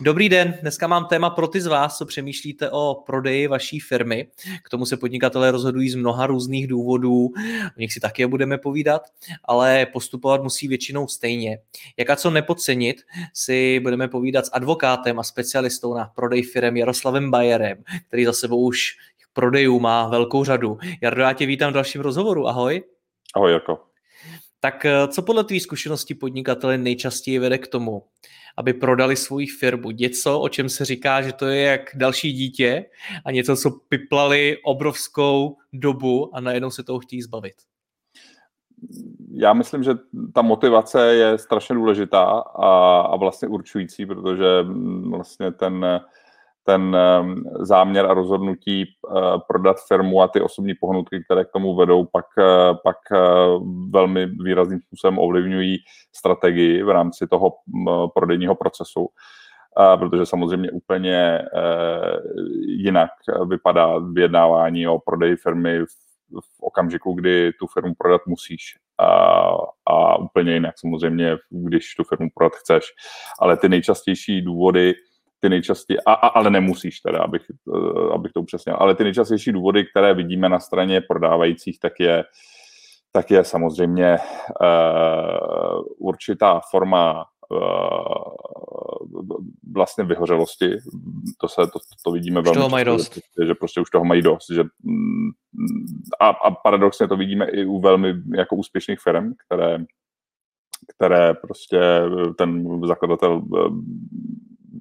Dobrý den, dneska mám téma pro ty z vás, co přemýšlíte o prodeji vaší firmy. K tomu se podnikatelé rozhodují z mnoha různých důvodů, o nich si taky budeme povídat, ale postupovat musí většinou stejně. Jak a co nepodcenit, si budeme povídat s advokátem a specialistou na prodej firm Jaroslavem Bajerem, který za sebou už prodejů má velkou řadu. Jardo, já tě vítám v dalším rozhovoru, ahoj. Ahoj, Jarko. Tak eh, co podle tvý zkušenosti podnikatele nejčastěji vede k tomu, aby prodali svoji firmu. Něco, o čem se říká, že to je jak další dítě a něco, co piplali obrovskou dobu a najednou se toho chtějí zbavit. Já myslím, že ta motivace je strašně důležitá a, a vlastně určující, protože vlastně ten ten ehm, záměr a rozhodnutí eh, prodat firmu a ty osobní pohnutky, které k tomu vedou, pak, eh, pak eh, velmi výrazným způsobem ovlivňují strategii v rámci toho prodejního procesu. Protože samozřejmě úplně jinak vypadá vyjednávání o prodeji firmy v okamžiku, kdy tu firmu prodat musíš. A, a úplně jinak samozřejmě, když tu firmu prodat chceš. Ale ty nejčastější důvody, ty nejčastější, a, a, ale nemusíš teda, abych, eh, abych to upřesnil, ale ty nejčastější důvody, které vidíme na straně prodávajících, tak je, tak je samozřejmě uh, určitá forma uh, vlastně vyhořelosti. To, se, to, to vidíme už velmi toho mají dost. Že, že prostě už toho mají dost. Že, a, a paradoxně to vidíme i u velmi jako úspěšných firm, které, které prostě ten zakladatel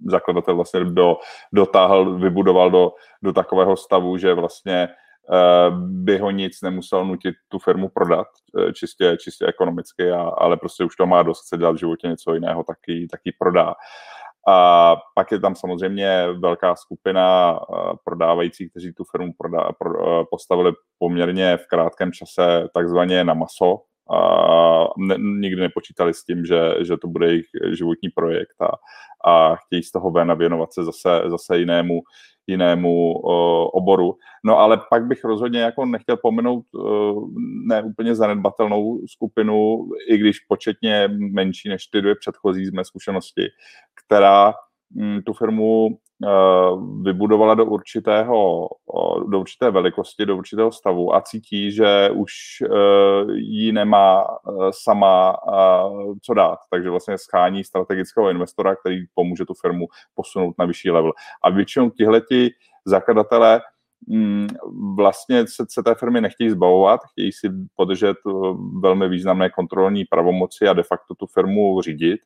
zakladatel vlastně do, dotáhl, vybudoval do, do takového stavu, že vlastně uh, by ho nic nemusel nutit tu firmu prodat, uh, čistě, čistě ekonomicky, a, ale prostě už to má dost, chce dělat v životě něco jiného, taky, taky prodá. A pak je tam samozřejmě velká skupina uh, prodávajících, kteří tu firmu prodá, pro, postavili poměrně v krátkém čase takzvaně na maso, a ne, nikdy nepočítali s tím, že, že to bude jejich životní projekt a, a chtějí z toho ven a věnovat se zase, zase jinému, jinému o, oboru. No ale pak bych rozhodně jako nechtěl pominout o, ne úplně zanedbatelnou skupinu, i když početně menší než ty dvě předchozí z mé zkušenosti, která tu firmu Eh, vybudovala do určitého, do určité velikosti, do určitého stavu a cítí, že už eh, ji nemá eh, sama co dát. Takže vlastně schání strategického investora, který pomůže tu firmu posunout na vyšší level. A většinou tihleti zakladatelé mm, vlastně se, se té firmy nechtějí zbavovat, chtějí si podržet velmi významné kontrolní pravomoci a de facto tu firmu řídit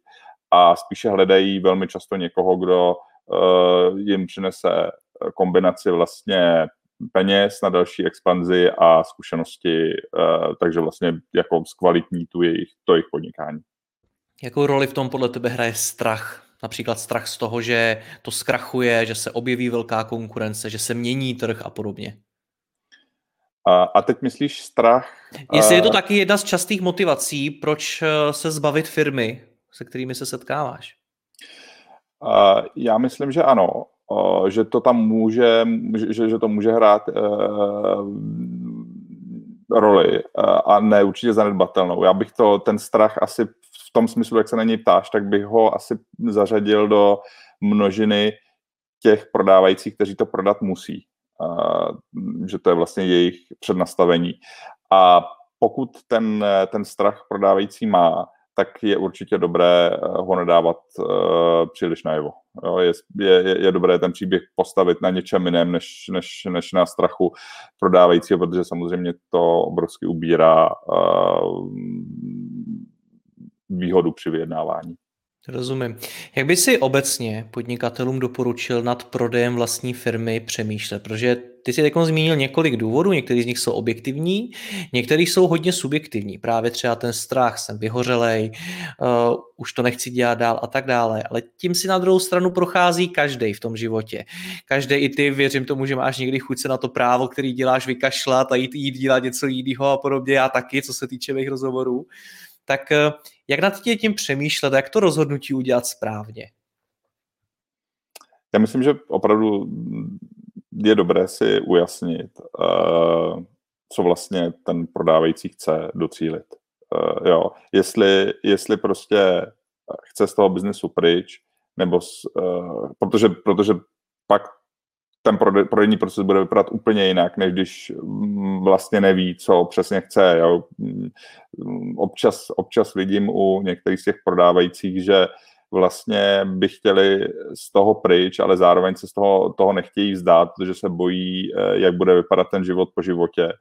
a spíše hledají velmi často někoho, kdo Eh, jim přinese eh, kombinaci vlastně peněz na další expanzi a zkušenosti, eh, takže vlastně jako zkvalitní tu jejich, to jejich podnikání. Jakou roli v tom podle tebe hraje strach? Například strach z toho, že to zkrachuje, že se objeví velká konkurence, že se mění trh a podobně. A, a teď myslíš strach? Jestli je to taky jedna z častých motivací, proč se zbavit firmy, se kterými se setkáváš? Já myslím, že ano, že to tam může, že, že to může hrát uh, roli a ne určitě zanedbatelnou. Já bych to, ten strach asi v tom smyslu, jak se na něj ptáš, tak bych ho asi zařadil do množiny těch prodávajících, kteří to prodat musí. Že to je vlastně jejich přednastavení. A pokud ten, ten strach prodávající má, tak je určitě dobré eh, ho nedávat uh, příliš najevo. Jo, je, je, je dobré ten příběh postavit na něčem jiném, než, než, než na strachu prodávajícího, protože samozřejmě to obrovsky ubírá uh, výhodu při vyjednávání. Rozumím. Jak by si obecně podnikatelům doporučil nad prodejem vlastní firmy přemýšlet? Protože ty si teď zmínil několik důvodů, některý z nich jsou objektivní, některý jsou hodně subjektivní. Právě třeba ten strach, jsem vyhořelej, uh, už to nechci dělat dál a tak dále. Ale tím si na druhou stranu prochází každý v tom životě. Každý i ty, věřím tomu, že máš někdy chuť se na to právo, který děláš, vykašlat a jít, jít dělat něco jiného a podobně. Já taky, co se týče mých rozhovorů. Tak uh, jak nad tím přemýšlet, jak to rozhodnutí udělat správně? Já myslím, že opravdu je dobré si ujasnit, uh, co vlastně ten prodávající chce docílit. Uh, jo. Jestli, jestli prostě chce z toho biznesu pryč, nebo s, protože, protože pak ten prodejní proces bude vypadat úplně jinak, než když mm, vlastně neví, co přesně chce. Jo. Mm, občas, občas vidím u některých z těch prodávajících, že vlastně by chtěli z toho pryč, ale zároveň se z toho, toho nechtějí vzdát, protože se bojí, eh, jak bude vypadat ten život po životě.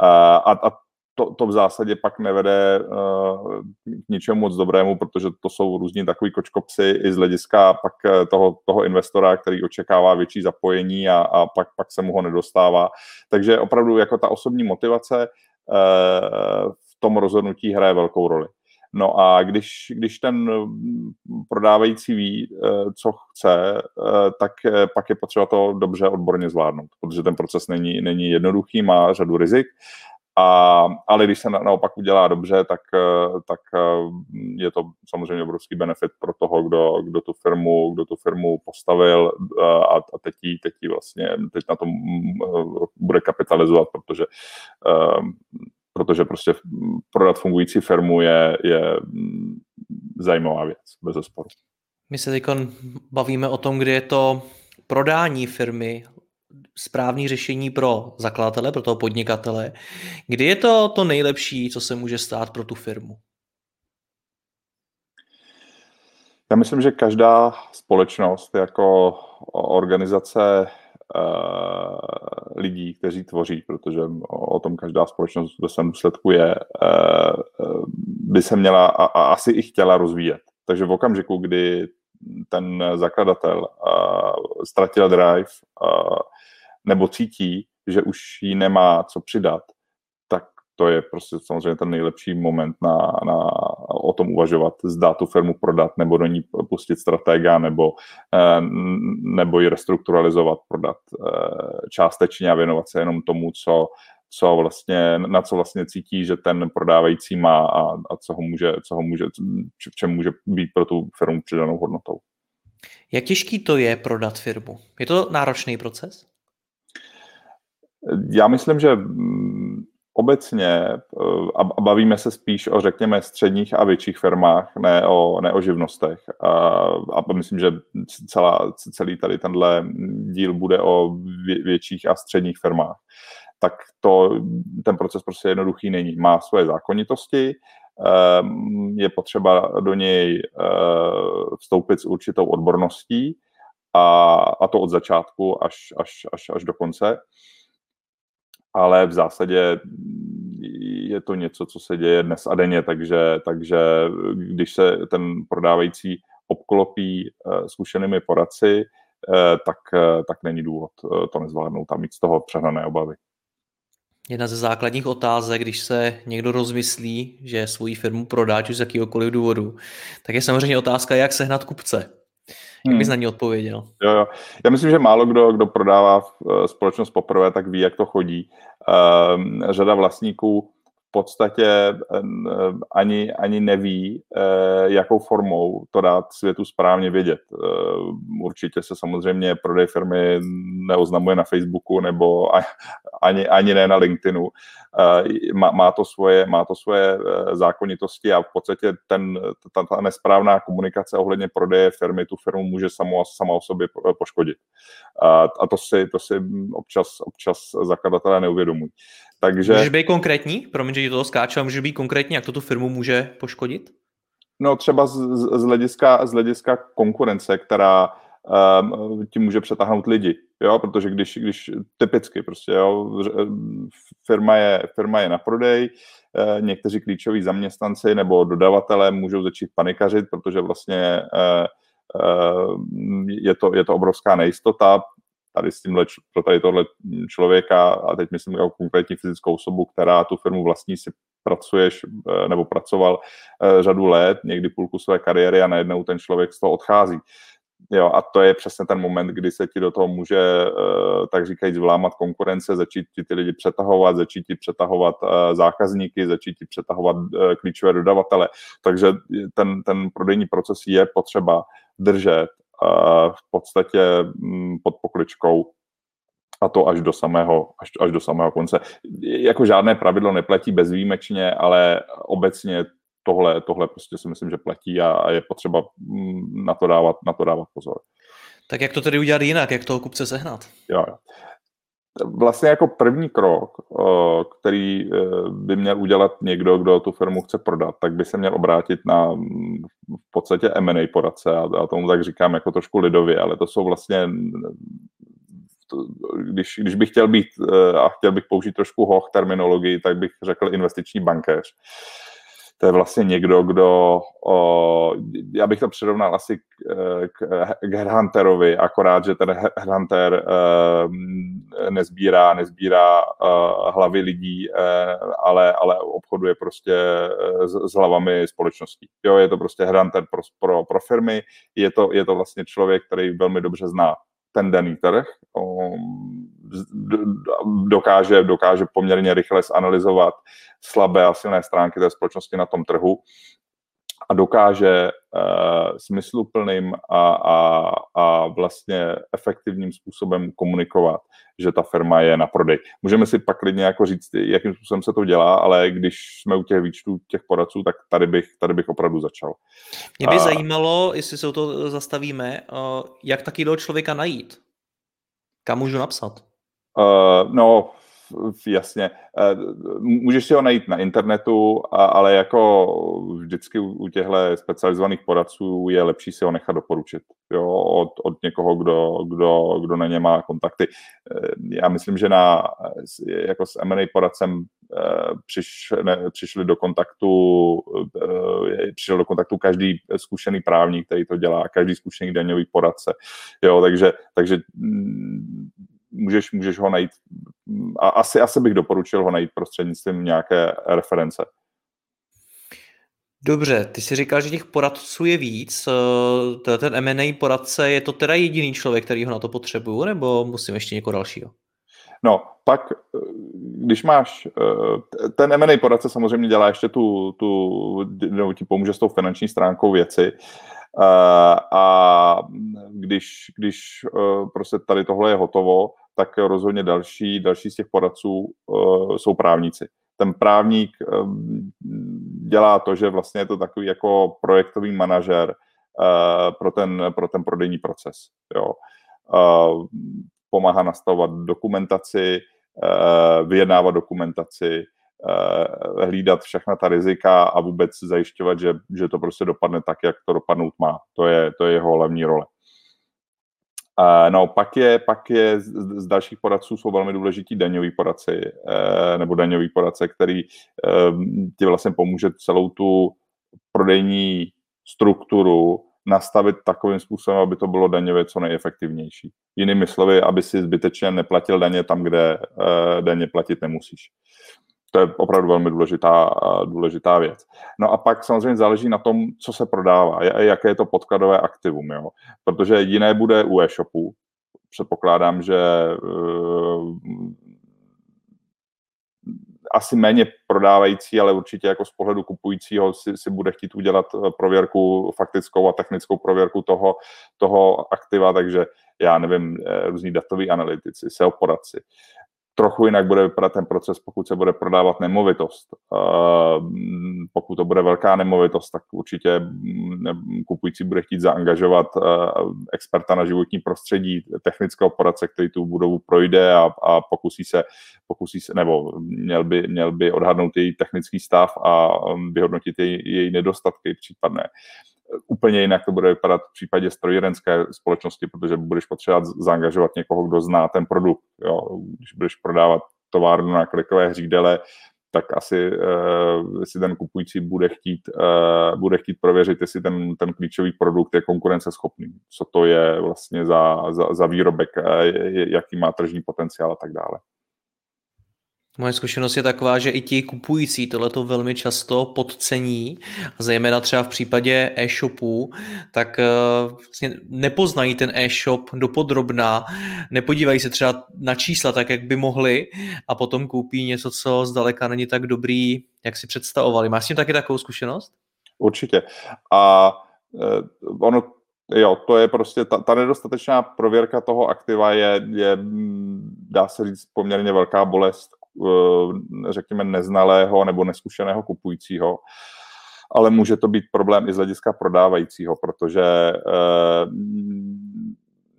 A, a to, to v zásadě pak nevede uh, k ničemu moc dobrému, protože to jsou různí takový kočkopsy i z hlediska pak eh, toho, toho investora, který očekává větší zapojení a, a pak, pak se mu ho nedostává. Takže opravdu jako ta osobní motivace uh, v tom rozhodnutí hraje velkou roli. No a když, když ten prodávající ví, co chce, tak pak je potřeba to dobře odborně zvládnout, protože ten proces není, není jednoduchý, má řadu rizik a, ale když se na, naopak udělá dobře, tak, eh, tak eh, je to samozřejmě obrovský benefit pro toho, kdo, kdo tu firmu, kdo tu firmu postavil eh, a, a teď, jí, teď jí vlastně teď na tom bude kapitalizovat, protože protože prostě prodat fungující firmu je, je zajímavá věc, bez zesporu. My se teď bavíme o tom, kdy je to prodání firmy správný řešení pro zakladatele, pro toho podnikatele. Kdy je to to nejlepší, co se může stát pro tu firmu? Já myslím, že každá společnost jako organizace uh, lidí, kteří tvoří, protože o tom každá společnost ve svém důsledku je, uh, by se měla a, asi i chtěla rozvíjet. Takže v okamžiku, kdy ten zakladatel uh, ztratil drive, nebo cítí, že už jí nemá co přidat, tak to je prostě samozřejmě ten nejlepší moment na, na o tom uvažovat, zda tu firmu prodat, nebo do ní pustit stratega, nebo, eh, nebo ji restrukturalizovat, prodat eh, částečně a věnovat se jenom tomu, co, co vlastně, na co vlastně cítí, že ten prodávající má a, a co ho může, co ho může, v čem může být pro tu firmu přidanou hodnotou. Jak těžký to je prodat firmu? Je to náročný proces? Já myslím, že mm, obecně eh, a bavíme se spíš o, řekněme, středních a větších firmách, ne o, ne o živnostech. A, a myslím, že celá, celý tady tenhle díl bude o větších a středních firmách. Tak to, ten proces prostě jednoduchý není. Má svoje zákonitosti, ehm, je potřeba do něj eh, vstoupit s určitou odborností a, a to od začátku až, až, až, až do konce ale v zásadě je to něco, co se děje dnes a denně, takže, takže když se ten prodávající obklopí eh, zkušenými poradci, eh, tak, eh, tak není důvod to nezvládnout a mít z toho přehnané obavy. Jedna ze základních otázek, když se někdo rozmyslí, že svoji firmu prodá, či z jakýhokoliv důvodu, tak je samozřejmě otázka, jak sehnat kupce. Jak bys hmm. na ní odpověděl? Jo, jo. Já myslím, že málo kdo, kdo prodává eh, společnost poprvé, tak ví, jak to chodí. Um, řada vlastníků v podstatě eh, ani, ani neví, eh, jakou formou to dát světu správně vědět. Určitě se samozřejmě prodej firmy neoznamuje na Facebooku nebo ani, ani ne na LinkedInu. Má, má, to svoje, má to svoje zákonitosti a v podstatě ten, ta, ta nesprávná komunikace ohledně prodeje firmy tu firmu může samo, sama o sobě poškodit. A, a to, si, to si občas, občas zakladatelé neuvědomují. Takže... Můžeš být konkrétní? Promiň, že ti to skáče, ale můžeš být konkrétní, jak to tu firmu může poškodit? No třeba z, z, hlediska, z hlediska konkurence, která um, ti může přetáhnout lidi, jo, protože když, když typicky prostě, jo, firma je, firma je na prodej, někteří klíčoví zaměstnanci nebo dodavatelé můžou začít panikařit, protože vlastně je to, je to obrovská nejistota tady s tímhle, pro tady tohle člověka, a teď myslím jako konkrétní fyzickou osobu, která tu firmu vlastní, si pracuješ nebo pracoval řadu let, někdy půlku své kariéry a najednou ten člověk z toho odchází. Jo, a to je přesně ten moment, kdy se ti do toho může, uh, tak říkajíc, vlámat konkurence, začít ti ty lidi přetahovat, začít ti přetahovat uh, zákazníky, začít ti přetahovat uh, klíčové dodavatele. Takže ten, ten prodejní proces je potřeba držet v podstatě um, pod pokličkou a to až do samého, až, až do samého konce. Jako žádné pravidlo neplatí bezvýjimečně, ale obecně tohle, tohle prostě si myslím, že platí a, a je potřeba mm, na to, dávat, na to dávat pozor. Tak jak to tedy udělat jinak, jak toho kupce sehnat? Jo. Vlastně jako první krok, který e, by měl udělat někdo, kdo tu firmu chce prodat, tak by se měl obrátit na v podstatě M&A poradce a, a tomu tak říkám jako trošku lidově, ale to jsou vlastně když, když bych chtěl být e, a chtěl bych použít trošku hoch terminologii, tak bych řekl investiční bankéř to je vlastně někdo, kdo, o, já bych to přirovnal asi k, k, k headhunterovi, akorát, že ten headhunter uh, nezbírá, nezbírá uh, hlavy lidí, uh, ale, ale obchoduje prostě s, s hlavami společností. Jo, je to prostě headhunter pro, pro, pro firmy, je to, je to vlastně člověk, který velmi dobře zná ten daný trh, dokáže, dokáže poměrně rychle zanalizovat slabé a silné stránky té společnosti na tom trhu a dokáže uh, smysluplným a, a, a vlastně efektivním způsobem komunikovat, že ta firma je na prodej. Můžeme si pak klidně jako říct, jakým způsobem se to dělá, ale když jsme u těch výčtů těch poradců, tak tady bych, tady bych opravdu začal. Mě by a... zajímalo, jestli se o to zastavíme, jak taky člověka najít. Kam můžu napsat? Uh, no, jasně. Uh, můžeš si ho najít na internetu, ale jako vždycky u těchto specializovaných poradců je lepší si ho nechat doporučit jo, od, od někoho, kdo, kdo, kdo na ně má kontakty. Uh, já myslím, že na, jako s M&A poradcem přišli do kontaktu, přišel do kontaktu každý zkušený právník, který to dělá, každý zkušený daňový poradce. Jo, takže, takže mm, můžeš, můžeš ho najít, a asi, asi bych doporučil ho najít prostřednictvím nějaké reference. Dobře, ty si říkal, že těch poradců je víc. Ten M&A poradce, je to teda jediný člověk, který ho na to potřebuju, nebo musím ještě někoho dalšího? No, pak, když máš, ten M&A poradce samozřejmě dělá ještě tu, tu nebo ti pomůže s tou finanční stránkou věci, a když, když prostě tady tohle je hotovo, tak rozhodně další, další z těch poradců jsou právníci. Ten právník dělá to, že vlastně je to takový jako projektový manažer pro ten, pro ten prodejní proces. Jo. Pomáhá nastavovat dokumentaci, vyjednávat dokumentaci, Eh, hlídat všechna ta rizika a vůbec zajišťovat, že, že to prostě dopadne tak, jak to dopadnout má. To je, to je jeho hlavní role. No, pak je, pak je z, dalších poradců jsou velmi důležití daňoví poradci, uh, nebo daňoví poradce, který uh, ti vlastně pomůže celou tu prodejní strukturu nastavit takovým způsobem, aby to bylo daňově co nejefektivnější. Jinými slovy, aby si zbytečně neplatil daně tam, kde uh, daně platit nemusíš to je opravdu velmi důležitá, důležitá věc. No a pak samozřejmě záleží na tom, co se prodává, jaké je to podkladové aktivum, jo? protože jiné bude u e-shopu. Předpokládám, že uh, asi méně prodávající, ale určitě jako z pohledu kupujícího si, si bude chtít udělat eh, prověrku, faktickou a technickou prověrku toho, toho aktiva, takže já nevím, eh, různí datoví analytici, SEO poradci, trochu jinak bude vypadat ten proces, pokud se bude prodávat nemovitost. Pokud to bude velká nemovitost, tak určitě mm, kupující bude chtít zaangažovat experta na životní prostředí, technického poradce, který tu budovu projde a, a pokusí, se, pokusí se, nebo měl by, měl by odhadnout její technický stav a vyhodnotit její, její nedostatky případné úplně jinak to bude vypadat v případě strojírenské společnosti, protože budeš potřebovat zaangažovat někoho, kdo zná ten produkt. Jo. Když budeš prodávat továrnu na klikové hřídele, tak asi uh, si ten kupující bude chtít, uh, bude chtít prověřit, jestli ten, ten klíčový produkt je konkurenceschopný, co to je vlastně za, za, za výrobek, uh, jaký má tržní potenciál a tak dále. Moje zkušenost je taková, že i ti kupující tohleto velmi často podcení, zejména třeba v případě e-shopů, tak vlastně nepoznají ten e-shop dopodrobná, nepodívají se třeba na čísla tak, jak by mohli a potom koupí něco, co zdaleka není tak dobrý, jak si představovali. Máš s tím taky takovou zkušenost? Určitě. A uh, ono Jo, to je prostě, ta, ta nedostatečná prověrka toho aktiva je, je, dá se říct, poměrně velká bolest Eh, řekněme, neznalého nebo neskušeného kupujícího, ale může to být problém i z hlediska prodávajícího, protože eh,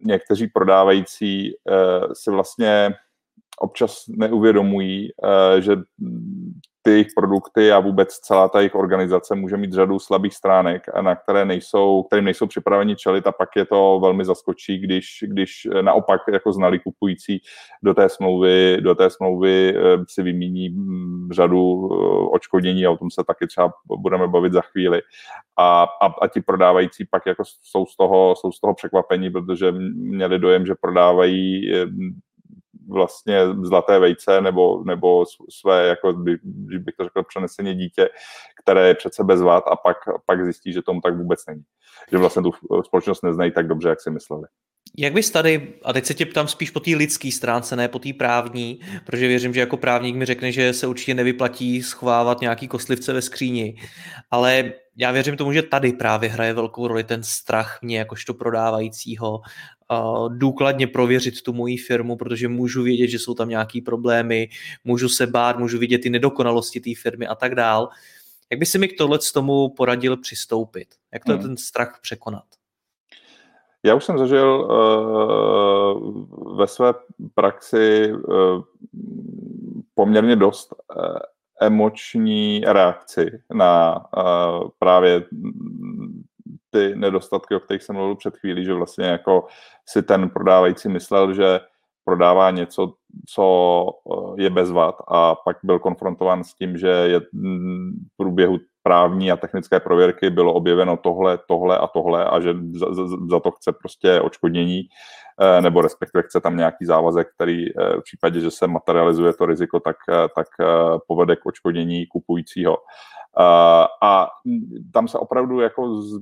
někteří prodávající eh, si vlastně občas neuvědomují, že ty jejich produkty a vůbec celá ta jejich organizace může mít řadu slabých stránek, na které nejsou, kterým nejsou připraveni čelit a pak je to velmi zaskočí, když, když naopak jako znali kupující do té smlouvy, do té smlouvy eh, si vymíní mm, řadu eh, očkodnění a o tom se taky třeba budeme bavit za chvíli. A, a, a ti prodávající pak jako jsou z toho, jsou z toho překvapení, protože měli dojem, že prodávají eh, vlastně zlaté vejce nebo, nebo své, jako by, bych to řekl, přeneseně dítě, které je přece bez vad a pak, pak zjistí, že tomu tak vůbec není. Že vlastně tu společnost neznají tak dobře, jak si mysleli. Jak bys tady, a teď se tě ptám spíš po té lidské stránce, ne po té právní, protože věřím, že jako právník mi řekne, že se určitě nevyplatí schovávat nějaký kostlivce ve skříni, ale já věřím tomu, že tady právě hraje velkou roli ten strach mě jakožto prodávajícího důkladně prověřit tu moji firmu, protože můžu vědět, že jsou tam nějaký problémy, můžu se bát, můžu vidět ty nedokonalosti té firmy a tak dál. Jak by si mi k tohle z tomu poradil přistoupit? Jak to hmm. ten strach překonat? Já už jsem zažil uh, ve své praxi uh, poměrně dost uh, emoční reakci na právě ty nedostatky, o kterých jsem mluvil před chvílí, že vlastně jako si ten prodávající myslel, že prodává něco, co eh, je bez vad a pak byl konfrontován s tím, že je mm, v průběhu právní a technické prověrky bylo objeveno tohle, tohle a tohle a že za, za, za to chce prostě očkodnění eh, nebo respektive chce tam nějaký závazek, který eh, v případě, že se materializuje to riziko, tak, tak povede k očkodnění kupujícího. A tam se opravdu jako z,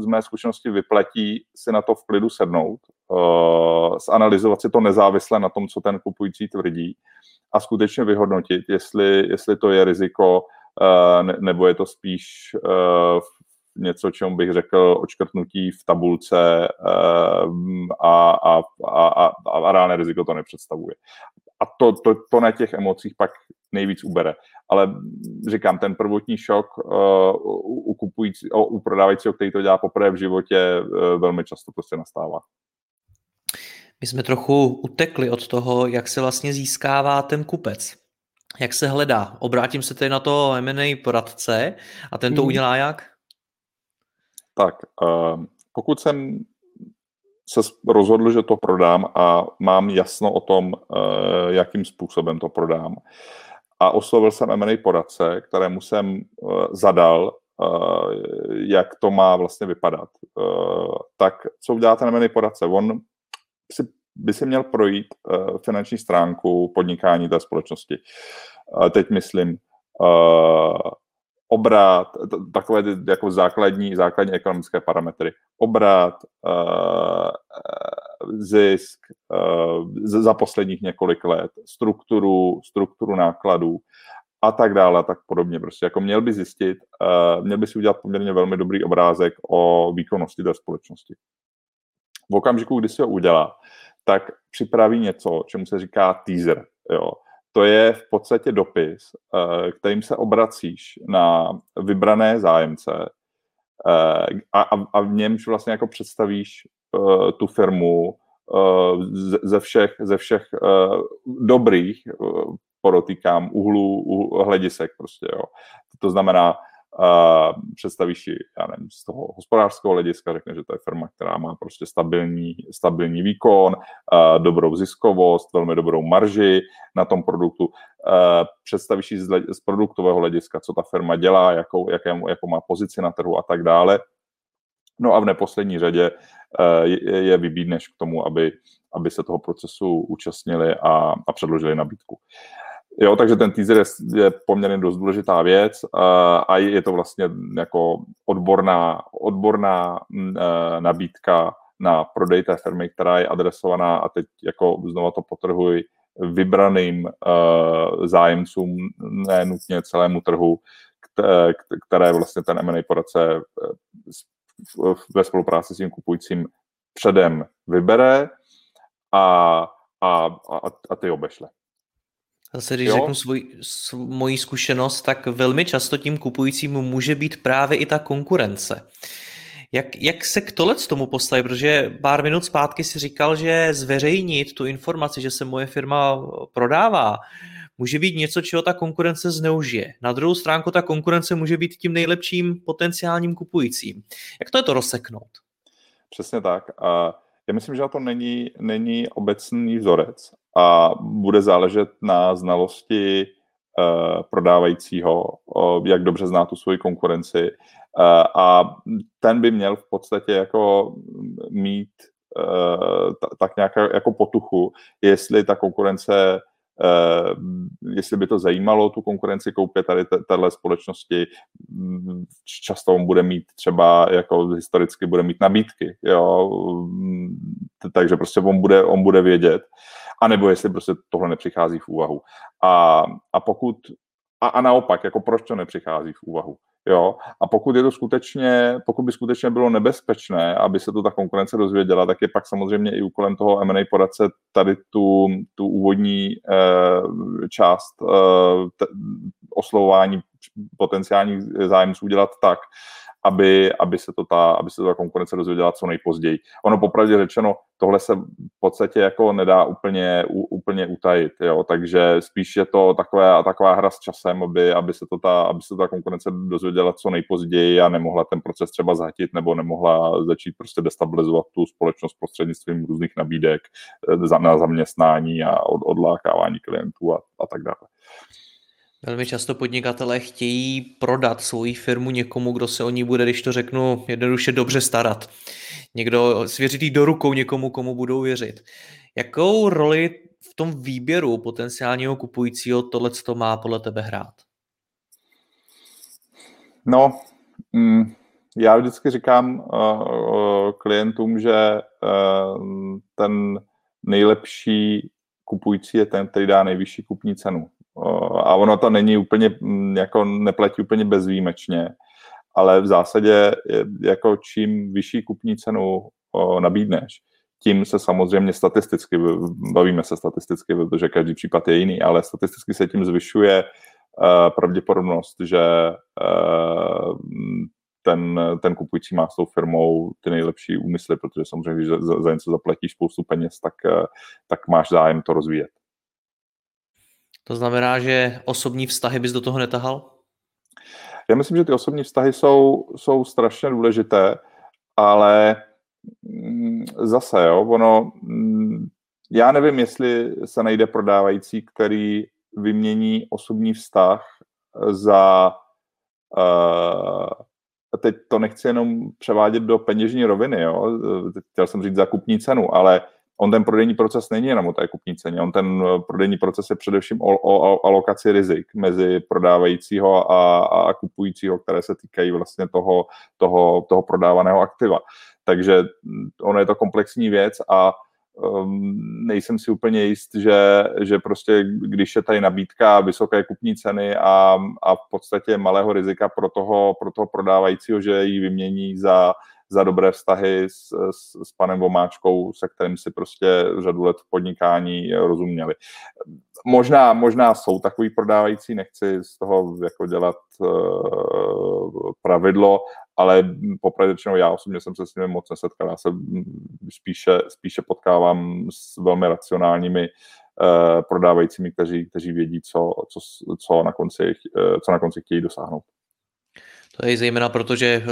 z mé zkušenosti vyplatí si na to v klidu sednout, zanalizovat si to nezávisle na tom, co ten kupující tvrdí a skutečně vyhodnotit, jestli, jestli to je riziko, nebo je to spíš něco, čemu bych řekl očkrtnutí v tabulce a, a, a, a, a reálné riziko to nepředstavuje. A to, to, to na těch emocích pak nejvíc ubere. Ale říkám, ten prvotní šok uh, u, kupující, uh, u prodávajícího, který to dělá poprvé v životě, uh, velmi často prostě nastává. My jsme trochu utekli od toho, jak se vlastně získává ten kupec. Jak se hledá? Obrátím se tedy na to M&A poradce a ten to hmm. udělá jak? Tak, uh, pokud jsem se rozhodl, že to prodám a mám jasno o tom, uh, jakým způsobem to prodám, a oslovil jsem M&A poradce, kterému jsem uh, zadal, uh, jak to má vlastně vypadat. Uh, tak co udělá ten M&A poradce? On si, by si měl projít uh, finanční stránku podnikání té společnosti. Uh, teď myslím uh, obrat, takové jako základní, základní ekonomické parametry. Obrat, uh, zisk uh, za posledních několik let, strukturu, strukturu nákladů a tak dále a tak podobně. Prostě jako měl by zjistit, uh, měl by si udělat poměrně velmi dobrý obrázek o výkonnosti té společnosti. V okamžiku, kdy si ho udělá, tak připraví něco, čemu se říká teaser. Jo to je v podstatě dopis, eh, kterým se obracíš na vybrané zájemce eh, a, a v němž vlastně jako představíš eh, tu firmu ze všech, ze všech dobrých, podotýkám, uhlů, hledisek prostě, jo. To znamená, Uh, představíš si, já nevím, z toho hospodářského hlediska, řekne, že to je firma, která má prostě stabilní, stabilní výkon, uh, dobrou ziskovost, velmi dobrou marži na tom produktu. představíš z, z produktového hlediska, co ta firma dělá, jakou, jaké, jakou má pozici na trhu a tak dále. No a v neposlední řadě je, je vybídneš k tomu, aby, aby se toho procesu účastnili a, a předložili nabídku. Jo, takže ten teaser je, je poměrně dost důležitá věc a, a je to vlastně jako odborná, odborná e, nabídka na prodej té firmy, která je adresovaná a teď jako znova to potrhuji vybraným uh, zájemcům, ne nutně celému trhu, které, které vlastně ten M&A poradce e, ve spolupráci s tím kupujícím předem vybere a, a, a, a ty obešle. Zase, když jo? řeknu svůj, svůj, moji zkušenost, tak velmi často tím kupujícím může být právě i ta konkurence. Jak, jak se k tohle tomu postavit? Protože pár minut zpátky si říkal, že zveřejnit tu informaci, že se moje firma prodává, může být něco, čeho ta konkurence zneužije. Na druhou stránku ta konkurence může být tím nejlepším potenciálním kupujícím. Jak to je to rozseknout? Přesně tak. A já myslím, že to není, není obecný vzorec a bude záležet na znalosti uh, prodávajícího, jak dobře zná tu svoji konkurenci. Uh, a ten by měl v podstatě jako mít uh, tak nějak jako potuchu, jestli ta konkurence jestli by to zajímalo tu konkurenci koupit tady téhle společnosti, mm, často on bude mít třeba, jako historicky bude mít nabídky, jo, takže prostě on bude, on bude vědět, anebo jestli prostě tohle nepřichází v úvahu. A, a pokud, a, a naopak, jako proč to nepřichází v úvahu. Jo? A pokud je to skutečně, pokud by skutečně bylo nebezpečné, aby se to ta konkurence dozvěděla, tak je pak samozřejmě i úkolem toho M&A poradce tady tu, tu úvodní eh, část eh, te, oslovování potenciálních zájemců udělat tak, aby, aby, se to ta, aby se to ta konkurence dozvěděla co nejpozději. Ono popravdě řečeno, tohle se v podstatě jako nedá úplně, úplně utajit, jo? takže spíš je to takové, taková hra s časem, aby, aby, se to ta, aby se ta konkurence dozvěděla co nejpozději a nemohla ten proces třeba zhatit nebo nemohla začít prostě destabilizovat tu společnost prostřednictvím různých nabídek eh, na zaměstnání a od, odlákávání klientů a, a tak dále. Velmi často podnikatelé chtějí prodat svoji firmu někomu, kdo se o ní bude, když to řeknu, jednoduše dobře starat. Někdo svěřit do rukou někomu, komu budou věřit. Jakou roli v tom výběru potenciálního kupujícího tohle to má podle tebe hrát? No, mm, já vždycky říkám uh, klientům, že uh, ten nejlepší kupující je ten, který dá nejvyšší kupní cenu a ono to není úplně, mm, jako neplatí úplně bezvýjimečně, ale v zásadě jako čím vyšší kupní cenu nabídneš, tím se samozřejmě statisticky, bavíme se statisticky, protože každý případ je jiný, ale statisticky se tím zvyšuje pravděpodobnost, že ten, ten kupující má s tou firmou ty nejlepší úmysly, protože samozřejmě, když za, za něco zaplatíš spoustu peněz, tak, tak máš zájem to rozvíjet. To znamená, že osobní vztahy bys do toho netahal? Já myslím, že ty osobní vztahy jsou, jsou strašně důležité, ale mm, zase, jo, ono, mm, já nevím, jestli se najde prodávající, který vymění osobní vztah za uh, teď to nechci jenom převádět do peněžní roviny, jo? chtěl jsem říct zakupní cenu, ale on ten prodejní proces není jenom o té kupní ceně, on ten eh, prodejní proces je především o, o, o alokaci rizik mezi prodávajícího a, a kupujícího, které se týkají vlastně toho, toho, toho prodávaného aktiva. Takže mm, ono je to komplexní věc a um, nejsem si úplně jist, že, že prostě když je tady nabídka vysoké kupní ceny a, a v podstatě malého rizika pro toho, pro toho prodávajícího, že ji vymění za za dobré vztahy s, s, s panem Vomáčkou, se kterým si prostě řadu let v podnikání rozuměli. Možná, možná jsou takový prodávající, nechci z toho jako dělat uh, pravidlo, ale popravdě já osobně jsem se s nimi moc nesetkal. Já se spíše, spíše potkávám s velmi racionálními uh, prodávajícími, kteří, kteří vědí, co, co, co, na konci, uh, co na konci chtějí dosáhnout. To je zejména proto, že eh,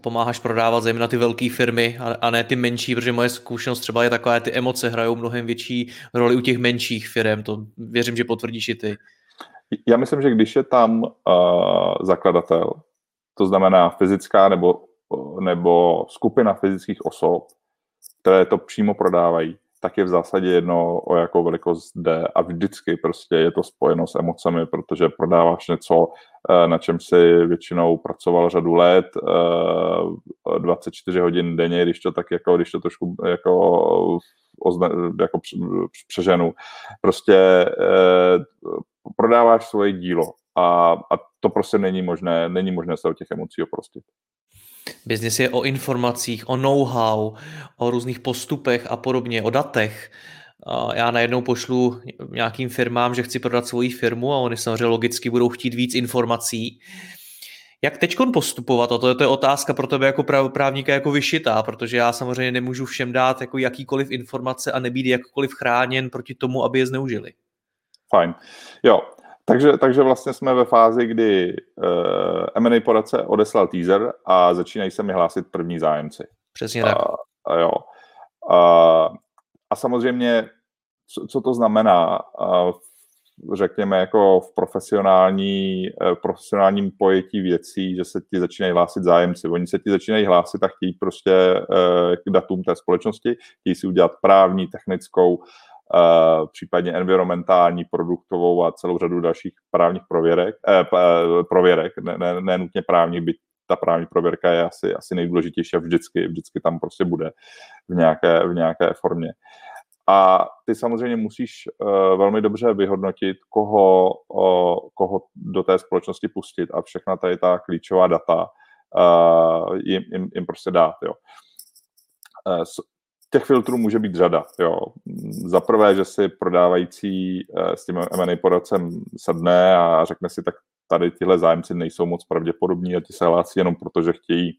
pomáháš prodávat zejména ty velké firmy a ne ty menší, protože moje zkušenost třeba je taková, ty emoce hrajou mnohem větší roli u těch menších firm. To věřím, že potvrdíš i ty. Já myslím, že když je tam uh, zakladatel, to znamená fyzická nebo, nebo skupina fyzických osob, které to přímo prodávají, tak je v zásadě jedno, o jakou velikost jde a vždycky prostě je to spojeno s emocemi, protože prodáváš něco, eh, na čem si většinou pracoval řadu let, 24 eh, hodin denně, když to tak jako, když to trošku jako, jako přeženu. Prostě eh, prodáváš svoje dílo a, a to prostě není možné, není možné se od těch emocí oprostit. Biznis je o informacích, o know-how, o různých postupech a podobně, o datech. Já najednou pošlu nějakým firmám, že chci prodat svoji firmu a oni samozřejmě logicky budou chtít víc informací. Jak teď postupovat? A to je, to je otázka pro tebe jako právníka jako vyšitá, protože já samozřejmě nemůžu všem dát jako jakýkoliv informace a nebýt jakkoliv chráněn proti tomu, aby je zneužili. Fajn. Jo, takže, takže vlastně jsme ve fázi, kdy uh, eh, M&A poradce odeslal teaser a začínají se mi hlásit první zájemci. Přesně tak. A, a jo. A, a samozřejmě, co, co to znamená, a, řekněme, jako v profesionální, eh, profesionálním pojetí věcí, že se ti začínají hlásit zájemci. Oni se ti začínají hlásit a chtějí prostě uh, k datům té společnosti, chtějí si udělat právní, technickou Uh, případně environmentální, produktovou a celou řadu dalších právních prověrek, eh, eh, prověrek ne, ne, ne nutně právních, byť ta právní prověrka je asi, asi nejdůležitější a vždycky, vždycky tam prostě bude v nějaké, v nějaké formě. A ty samozřejmě musíš uh, velmi dobře vyhodnotit, koho, uh, koho do té společnosti pustit a všechna tady ta klíčová data uh, jim, jim, jim prostě dát. Jo. Těch filtrů může být řada. Jo. Za prvé, že si prodávající eh, s tím M&A poradcem sedne a řekne si, tak tady tyhle zájemci nejsou moc pravděpodobní a ti se hlásí jenom proto, že chtějí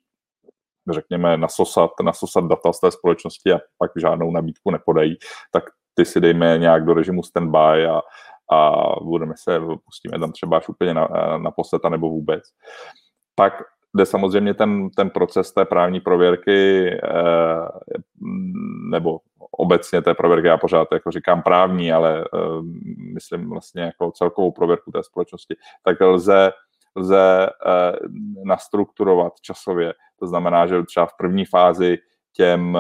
řekněme, nasosat, nasosat data z té společnosti a pak žádnou nabídku nepodají, tak ty si dejme nějak do režimu standby a, a budeme se, pustíme tam třeba až úplně na, na posleta nebo vůbec. Pak kde samozřejmě ten, ten proces té právní prověrky eh, nebo obecně té prověrky, já pořád jako říkám právní, ale eh, myslím vlastně jako celkovou prověrku té společnosti, tak lze, lze eh, nastrukturovat časově. To znamená, že třeba v první fázi těm,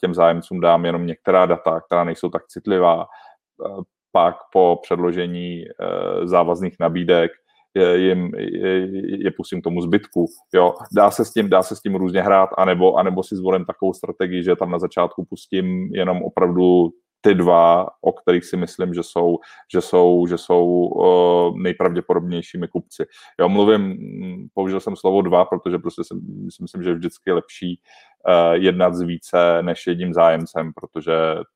těm zájemcům dám jenom některá data, která nejsou tak citlivá, pak po předložení závazných nabídek jim, je, pustím tomu zbytku. Jo. Dá, se s tím, dá se s tím různě hrát, anebo, anebo si zvolím takovou strategii, že tam na začátku pustím jenom opravdu ty dva, o kterých si myslím, že jsou, že jsou, že jsou uh, nejpravděpodobnějšími kupci. Já mluvím, použil jsem slovo dva, protože prostě si myslím, že je vždycky lepší uh, jednat z více než jedním zájemcem, protože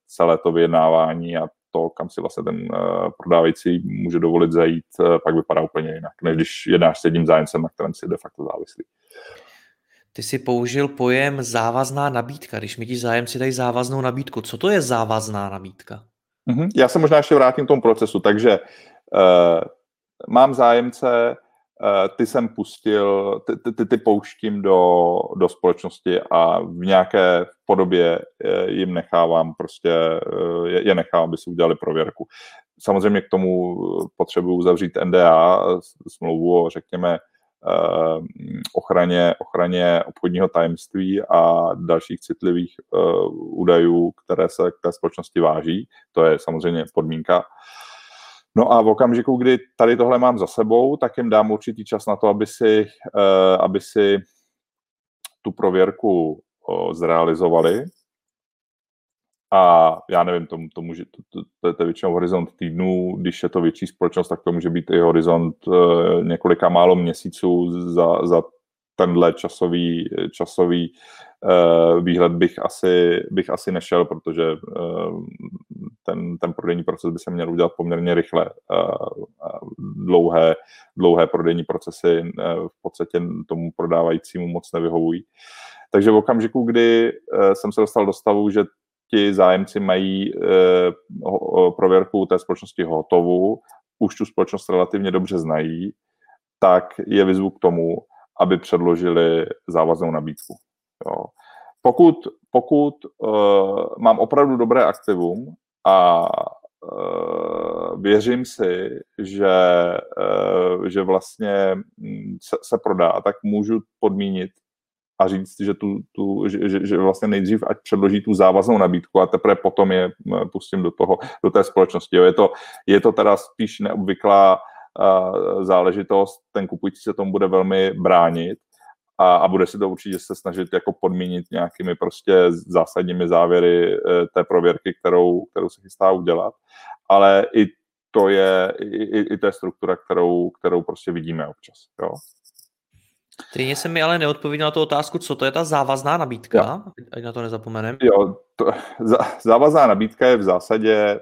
celé to vyjednávání a to, kam si vlastně ten uh, prodávající může dovolit zajít, uh, pak vypadá úplně jinak, než když jednáš s jedním zájemcem, na kterém si de facto závislí. Ty jsi použil pojem závazná nabídka. Když mi ti zájemci dají závaznou nabídku, co to je závazná nabídka? Mm-hmm. Já se možná ještě vrátím k tomu procesu. Takže uh, mám zájemce, ty jsem pustil, ty, ty, ty pouštím do, do společnosti a v nějaké podobě jim nechávám prostě, uh, je, je nechávám, aby si udělali prověrku. Samozřejmě k tomu potřebuji uzavřít NDA, smlouvu o, řekněme, Eh, ochraně, ochraně obchodního tajemství a dalších citlivých údajů, které se k té společnosti váží. To je samozřejmě podmínka. No a v okamžiku, kdy tady tohle mám za sebou, tak jim dám určitý čas na to, aby si, uh, aby si tu prověrku zrealizovali. A já nevím, to, to, může, to, to, to je většinou horizont týdnů, když je to větší společnost, tak to může být i horizont uh, několika málo měsíců za, za tenhle časový, časový uh, výhled bych asi, bych asi nešel, protože uh, ten, ten prodejní proces by se měl udělat poměrně rychle. Uh, dlouhé, dlouhé prodejní procesy v podstatě tomu prodávajícímu moc nevyhovují. Takže v okamžiku, kdy jsem se dostal do stavu, že ti zájemci mají prověrku té společnosti hotovou, už tu společnost relativně dobře znají, tak je vyzvu k tomu, aby předložili závaznou nabídku. Jo. Pokud, pokud uh, mám opravdu dobré aktivum a uh, věřím si, že, uh, že vlastně mm, se, se prodá, tak můžu podmínit a říct, že, tu, tu, že, že vlastně nejdřív ať předloží tu závaznou nabídku a teprve potom je pustím do toho, do té společnosti. Jo. Je, to, je to teda spíš neobvyklá záležitost, ten kupující se tomu bude velmi bránit a, a bude si to určitě se snažit jako podmínit nějakými prostě zásadními závěry uh, té prověrky, kterou, kterou se chystá udělat. Ale i to je, i, i to je struktura, kterou, kterou prostě vidíme občas. Jo. Stejně se mi ale neodpověděl na tu otázku, co to je ta závazná nabídka, jo. ať na to nezapomenem. Jo, to, závazná nabídka je v zásadě eh,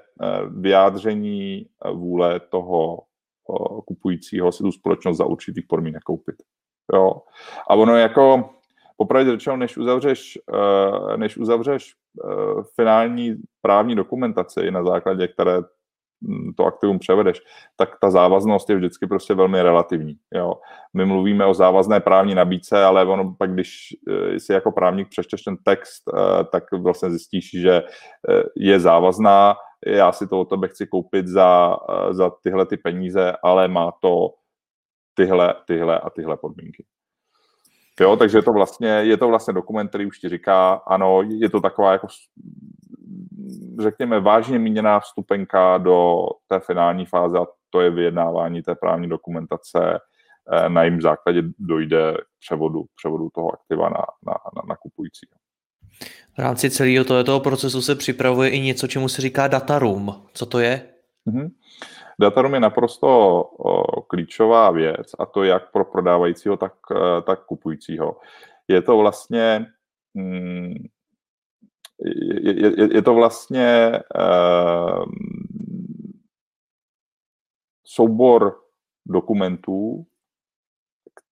vyjádření vůle toho kupujícího si tu společnost za určitých podmínek koupit. Jo. A ono jako, popravdě řečeno, než uzavřeš, než uzavřeš finální právní dokumentaci, na základě které to aktivum převedeš, tak ta závaznost je vždycky prostě velmi relativní. Jo. My mluvíme o závazné právní nabídce, ale ono pak, když eh, si jako právník přečteš ten text, eh, tak vlastně zjistíš, že eh, je závazná, já si to o tebe chci koupit za, za tyhle ty peníze, ale má to tyhle, tyhle a tyhle podmínky. Jo, takže je to vlastně, je to vlastně dokument, který už ti říká, ano, je to taková jako řekněme, vážně míněná vstupenka do té finální fáze a to je vyjednávání té právní dokumentace, eh, na jejím základě dojde k převodu, převodu toho aktiva na, na, na, na kupujícího. V rámci celého tohoto procesu se připravuje i něco, čemu se říká data room. Co to je? Mm-hmm. Data room je naprosto klíčová věc a to jak pro prodávajícího, tak, eh, tak kupujícího. Je to vlastně mm, je, je, je to vlastně uh, soubor dokumentů,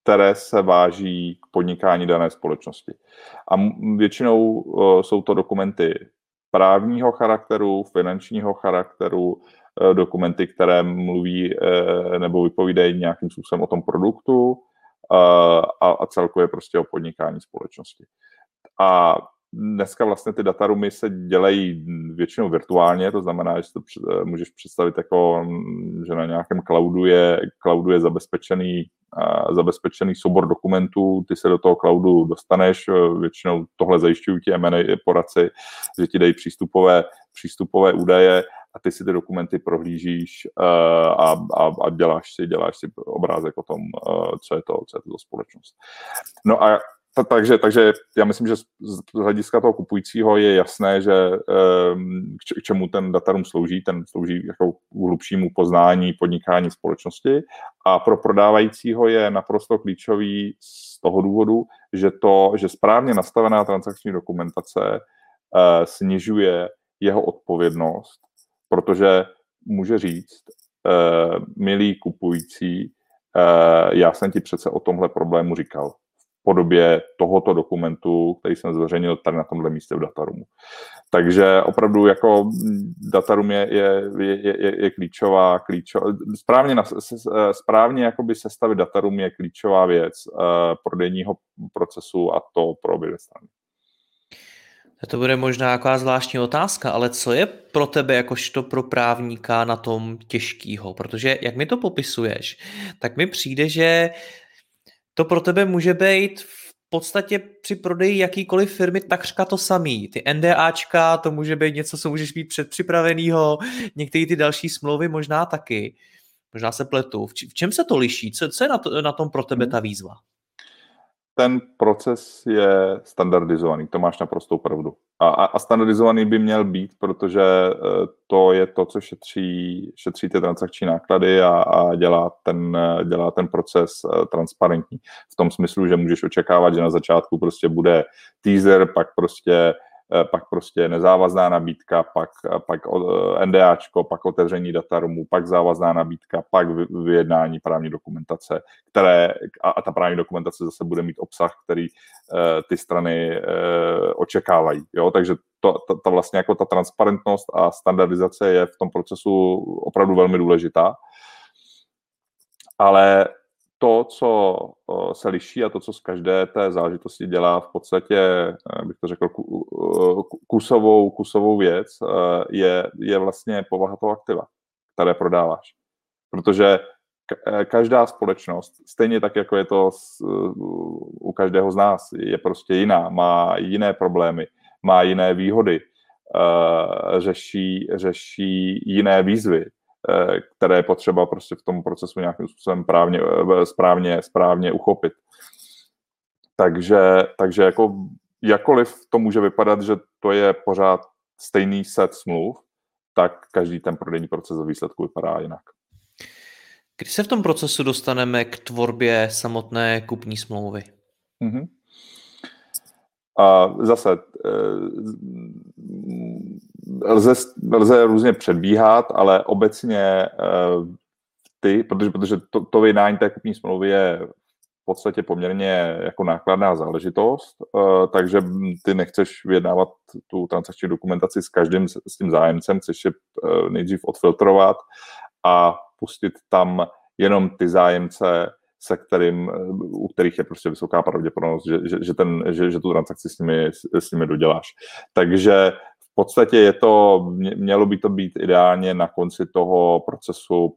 které se váží k podnikání dané společnosti. A většinou uh, jsou to dokumenty právního charakteru, finančního charakteru, dokumenty, které mluví uh, nebo vypovídají nějakým způsobem o tom produktu a, a celkově prostě o podnikání společnosti. A dneska vlastně ty datarumy se dělají většinou virtuálně, to znamená, že to eh, můžeš představit jako, mm, že na nějakém cloudu je, cloudu je zabezpečený, zabezpečený soubor dokumentů, ty se do toho cloudu dostaneš, eh, většinou tohle zajišťují ti M&A poradci, že ti dají přístupové, přístupové údaje a ty si ty dokumenty prohlížíš uh, a, a, a děláš si, děláš si obrázek o tom, uh, co je to, co je to za společnost. No a takže, takže já myslím, že z hlediska toho kupujícího je jasné, že ehm, k čemu ten datarum slouží, ten slouží jako hlubšímu poznání podnikání společnosti a pro prodávajícího je naprosto klíčový z toho důvodu, že to, že správně nastavená transakční dokumentace eh, snižuje jeho odpovědnost, protože může říct, eh, milý kupující, eh, já jsem ti přece o tomhle problému říkal podobě tohoto dokumentu, který jsem zveřejnil tady na tomhle místě v datarumu. Takže opravdu jako datarum je, je, je, je, je klíčová, klíčová správně, na, správně jakoby sestavit datarum je klíčová věc uh, prodejního procesu a to pro obě strany. To bude možná taková zvláštní otázka, ale co je pro tebe jakožto pro právníka na tom těžkýho? Protože jak mi to popisuješ, tak mi přijde, že to pro tebe může být v podstatě při prodeji jakýkoliv firmy takřka to samý. Ty NDAčka, to může být něco, co můžeš mít předpřipravenýho, některé ty další smlouvy možná taky. Možná se pletu. V čem se to liší? Co, co je na, to, na tom pro tebe hmm. ta výzva? Ten proces je standardizovaný, to máš naprostou pravdu. A, a standardizovaný by měl být, protože eh, to je to, co šetří, šetří ty transakční náklady a, a dělá, ten, dělá ten proces eh, transparentní. V tom smyslu, že můžeš očekávat, že na začátku prostě bude teaser, pak prostě pak prostě nezávazná nabídka, pak, pak eh, NDAčko, pak otevření datarumu, pak závazná nabídka, pak vyjednání právní dokumentace, které, a, a ta právní dokumentace zase bude mít obsah, který uh, ty strany očekávají. Jo? Takže to, ta, ta vlastně jako ta transparentnost a standardizace je v tom procesu opravdu velmi důležitá. Ale to, co se liší a to, co z každé té záležitosti dělá v podstatě, bych to řekl, kusovou, kusovou věc, je, je vlastně povaha toho aktiva, které prodáváš. Protože každá společnost, stejně tak, jako je to u každého z nás, je prostě jiná, má jiné problémy, má jiné výhody, řeší, řeší jiné výzvy, Eh, které je potřeba prostě v tom procesu nějakým způsobem právně, eh, správně, správně uchopit. Takže, takže jako jakkoliv to může vypadat, že to je pořád stejný set smluv, tak každý ten prodejní proces ve výsledku vypadá jinak. Kdy se v tom procesu dostaneme k tvorbě samotné kupní smlouvy? Mm-hmm. A zase eh, lze, lze různě předbíhat, ale obecně eh, ty, protože, protože to, to vydání té kupní smlouvy je v podstatě poměrně jako nákladná záležitost, eh, takže ty nechceš vyjednávat tu transakční dokumentaci s každým, s tím zájemcem, chceš je nejdřív odfiltrovat a pustit tam jenom ty zájemce, se kterým, u kterých je prostě vysoká pravděpodobnost, že, že, že, ten, že, že tu transakci s nimi, s nimi doděláš. Takže v podstatě je to, mělo by to být ideálně na konci toho procesu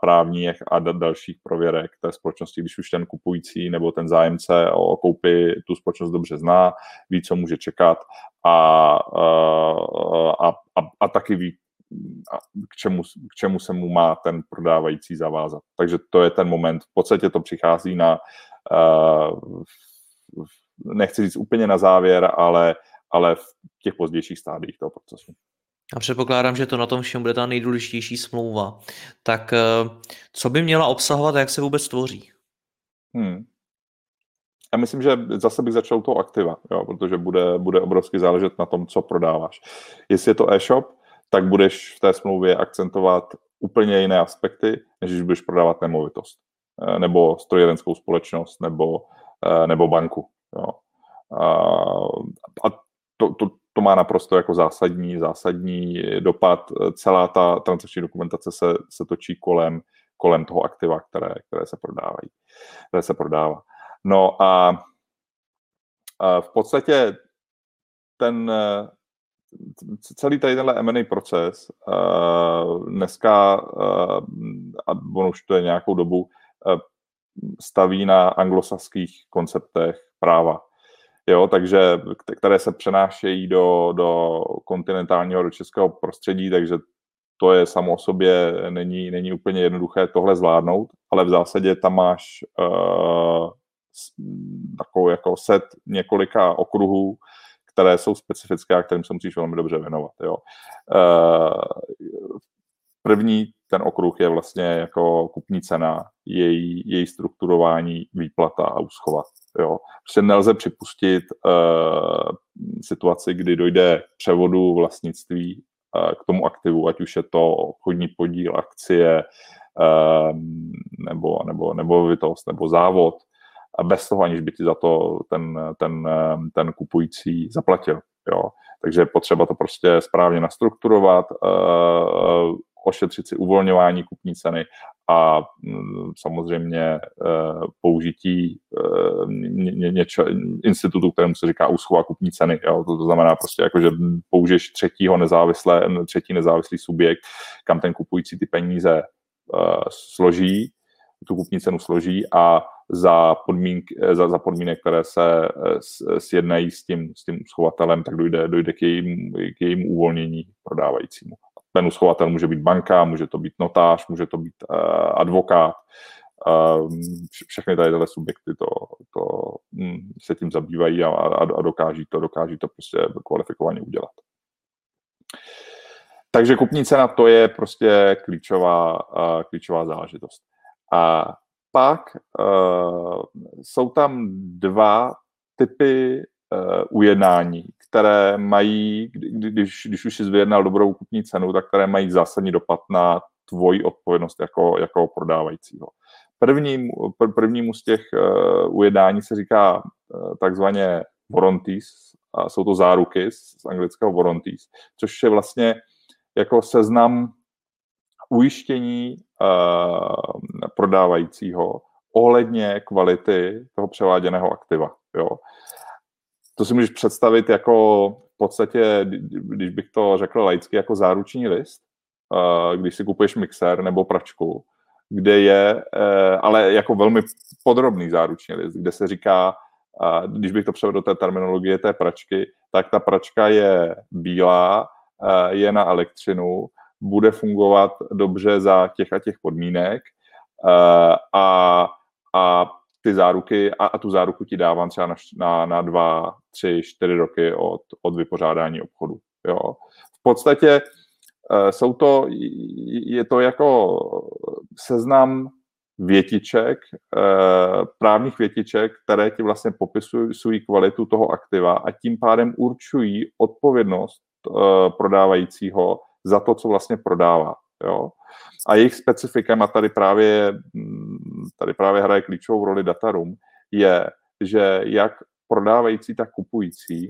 právních a dalších prověrek té společnosti, když už ten kupující nebo ten zájemce o koupy tu společnost dobře zná, ví, co může čekat a, a, a, a taky ví, k čemu, k čemu se mu má ten prodávající zavázat. Takže to je ten moment. V podstatě to přichází na, uh, nechci říct úplně na závěr, ale, ale v těch pozdějších stádiích toho procesu. A předpokládám, že to na tom všem bude ta nejdůležitější smlouva. Tak eh, co by měla obsahovat a jak se vůbec tvoří? Hmm. Já myslím, že zase bych začal toho aktiva, jo, protože bude, bude obrovsky záležet na tom, co prodáváš. Jestli je to e-shop, tak budeš v té smlouvě akcentovat úplně jiné aspekty, než když budeš prodávat nemovitost, eh, nebo strojírenskou společnost, nebo, eh, nebo banku. Jo. A to, to, to má naprosto jako zásadní, zásadní dopad. Celá ta transakční dokumentace se, se točí kolem, kolem toho aktiva, které, které se prodávají, které se prodává. No a, a v podstatě ten, celý tady tenhle M&A proces uh, dneska, uh, a on už to je nějakou dobu, uh, staví na anglosaských konceptech práva. Jo, takže, které se přenášejí do, do kontinentálního, do českého prostředí, takže to je samo o sobě, není, není úplně jednoduché tohle zvládnout, ale v zásadě tam máš uh, takovou jako set několika okruhů, které jsou specifické a kterým se musíš velmi dobře věnovat. Jo. Eh, první ten okruh je vlastně jako kupní cena, její, její strukturování, výplata a úschova. Jo. Prostě nelze připustit uh, situaci, kdy dojde k převodu vlastnictví uh, k tomu aktivu, ať už je to obchodní podíl, akcie, uh, nebo, nebo, nebo vytost, nebo závod, a bez toho, aniž by ti za to ten, ten, ten kupující zaplatil. Jo. Takže je potřeba to prostě správně nastrukturovat, uh, ošetřit si uvolňování kupní ceny a mm, samozřejmě uh, použití ně, něčo, institutu, kterému se říká úschova kupní ceny. Jo. To, to znamená prostě, jako, že použiješ třetího nezávislé, třetí nezávislý subjekt, kam ten kupující ty peníze složí, tu kupní cenu složí a za, podmínk, za, za podmínek, které se eh, sjednají s tím, s tím schovatelem, tak dojde, dojde k, jejím, k jejímu uvolnění prodávajícímu. Ten uschovatel může být banka, může to být notář, může to být uh, advokát, uh, všechny tady tyhle subjekty to, to um, se tím zabývají a, a, a dokáží to, dokáží to prostě kvalifikovaně udělat. Takže kupní cena to je prostě klíčová, uh, klíčová záležitost. A pak uh, jsou tam dva typy uh, ujednání, které mají, když, když už jsi vyjednal dobrou kupní cenu, tak které mají zásadní dopad na tvoji odpovědnost jako, jako prodávajícího. Prvním, pr, prvnímu z těch uh, ujednání se říká uh, takzvaně warranties, a jsou to záruky z, z anglického warranties, což je vlastně jako seznam ujištění uh, prodávajícího ohledně kvality toho převáděného aktiva. Jo. To si můžeš představit jako v podstatě, když bych to řekl laicky, jako záruční list, když si kupuješ mixer nebo pračku, kde je, eh, ale jako velmi podrobný záruční list, kde se říká, když bych to převedl do té terminologie té pračky, tak ta pračka je bílá, je na elektřinu, bude fungovat dobře za těch a těch podmínek eh, a, a ty záruky a, a tu záruku ti dávám třeba na, na, na dva, tři, čtyři roky od, od vypořádání obchodu. Jo. V podstatě uh, jsou to, je to jako seznam větiček, uh, právních větiček, které ti vlastně popisují kvalitu toho aktiva a tím pádem určují odpovědnost prodávajícího za to, co vlastně prodává. Jo? A jejich specifikem, a tady právě, mm, tady právě hraje klíčovou roli datarum, je, že jak prodávající, tak kupující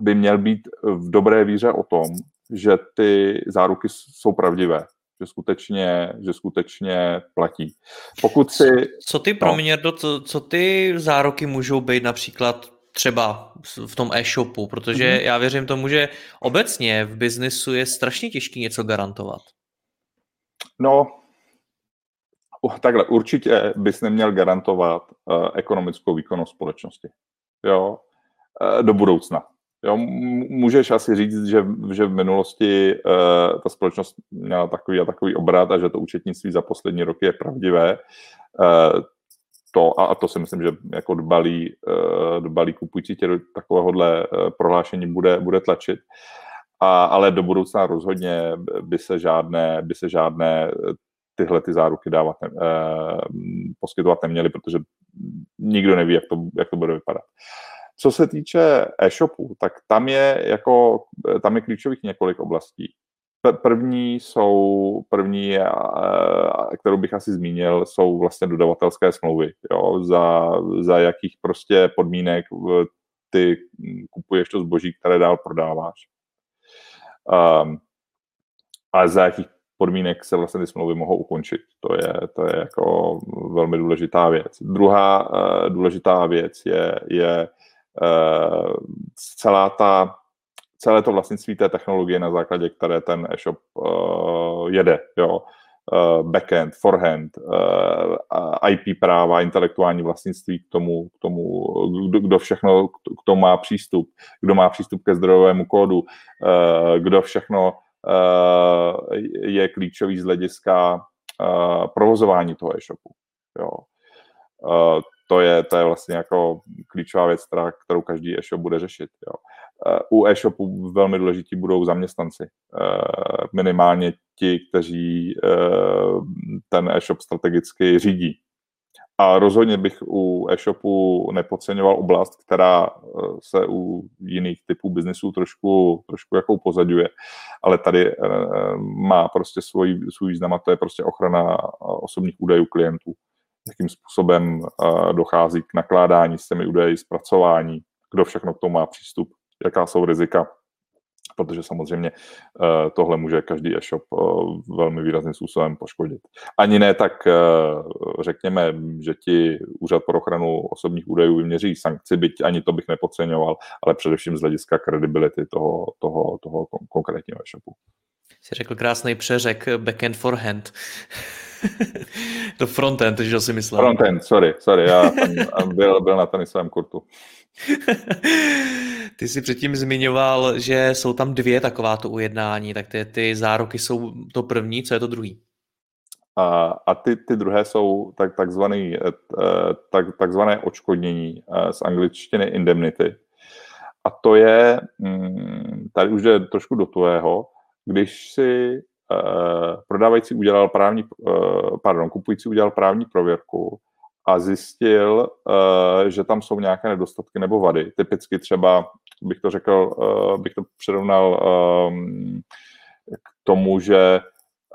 by měl být v dobré víře o tom, že ty záruky jsou pravdivé, že skutečně, že skutečně platí. Pokud si... Co ty, no, mě, co, co ty záruky můžou být například třeba v tom e-shopu, protože mm-hmm. já věřím tomu, že obecně v biznesu je strašně těžké něco garantovat. No, takhle, určitě bys neměl garantovat uh, ekonomickou výkonnost společnosti. Jo, uh, do budoucna. Jo, můžeš asi říct, že, že v minulosti uh, ta společnost měla takový a takový obrat a že to účetnictví za poslední roky je pravdivé. Uh, to, a, to si myslím, že jako dbalí, uh, dbalí kupující tě do takovéhohle uh, prohlášení bude, bude tlačit. A, ale do budoucna rozhodně by se žádné, by se žádné tyhle ty záruky dávat, ne, poskytovat neměly, protože nikdo neví, jak to, jak to bude vypadat. Co se týče e-shopu, tak tam je, jako, tam je klíčových několik oblastí. První jsou, první, kterou bych asi zmínil, jsou vlastně dodavatelské smlouvy. Jo, za, za jakých prostě podmínek ty kupuješ to zboží, které dál prodáváš. Um, a za jakých podmínek se vlastně ty smlouvy mohou ukončit. To je, to je jako velmi důležitá věc. Druhá uh, důležitá věc je, je uh, celá ta celé to vlastnictví té technologie, na základě které ten e-shop uh, jede. Jo. Uh, backend, forehand, uh, IP práva, intelektuální vlastnictví k tomu, k tomu kdo, kdo všechno k tomu má přístup, kdo má přístup ke zdrojovému kódu, uh, kdo všechno je klíčový z hlediska provozování toho e-shopu. Jo. To je, to je vlastně jako klíčová věc, která, kterou každý e-shop bude řešit. Jo. Eh, u e-shopu velmi důležití budou zaměstnanci. Eh, minimálně ti, kteří eh, ten e-shop strategicky řídí. A rozhodně bych u e-shopu nepodceňoval oblast, která se u jiných typů biznesů trošku, trošku jako upozadňuje, ale tady má prostě svůj, svůj význam a to je prostě ochrana osobních údajů klientů. Jakým způsobem dochází k nakládání s těmi údaji, zpracování, kdo všechno k tomu má přístup jaká jsou rizika, protože samozřejmě uh, tohle může každý e-shop uh, velmi výrazným způsobem poškodit. Ani ne tak, uh, řekněme, že ti úřad pro ochranu osobních údajů vyměří sankci, byť ani to bych nepodceňoval, ale především z hlediska kredibility toho, toho, toho konkrétního e-shopu. Jsi řekl krásný přeřek backend forehand. to frontend, že si myslel. Frontend, sorry, sorry, já jsem byl, byl na tenisovém kurtu. Ty jsi předtím zmiňoval, že jsou tam dvě takováto ujednání, tak ty, ty záruky jsou to první, co je to druhý? A, a ty, ty druhé jsou tak, takzvaný, eh, tak, takzvané očkodnění eh, z angličtiny indemnity. A to je, mm, tady už jde trošku do tvého, když si uh, prodávající udělal právní, pardon, kupující udělal právní prověrku a zjistil, uh, že tam jsou nějaké nedostatky nebo vady. Typicky třeba, bych to řekl, uh, bych to přirovnal um, k tomu, že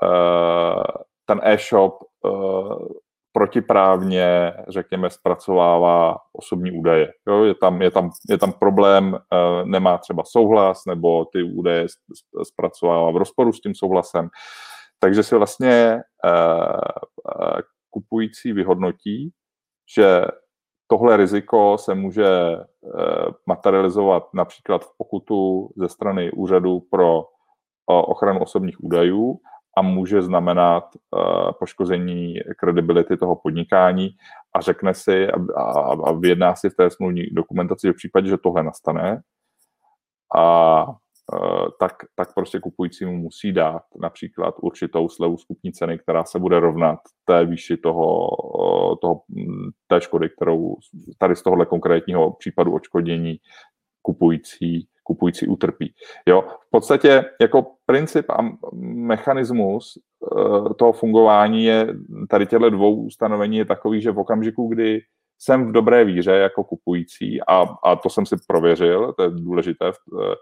uh, ten e-shop protiprávně, řekněme, zpracovává osobní údaje. Jo, je, tam, je, tam, je tam problém, nemá třeba souhlas, nebo ty údaje zpracovává v rozporu s tím souhlasem. Takže si vlastně kupující vyhodnotí, že tohle riziko se může eh, materializovat například v pokutu ze strany úřadu pro ochranu osobních údajů a může znamenat uh, poškození kredibility toho podnikání a řekne si a, vyjedná si v té smluvní dokumentaci, že v případě, že tohle nastane, a tak, tak prostě kupujícímu musí dát například určitou slevu skupní ceny, která se bude rovnat té výši toho, toho, té škody, kterou tady z tohohle konkrétního případu očkodění kupující kupující utrpí. Jo? V podstatě jako princip a mechanismus uh, toho fungování je tady těchto dvou ustanovení je takový, že v okamžiku, kdy jsem v dobré víře jako kupující a, a to jsem si prověřil, to je důležité, uh,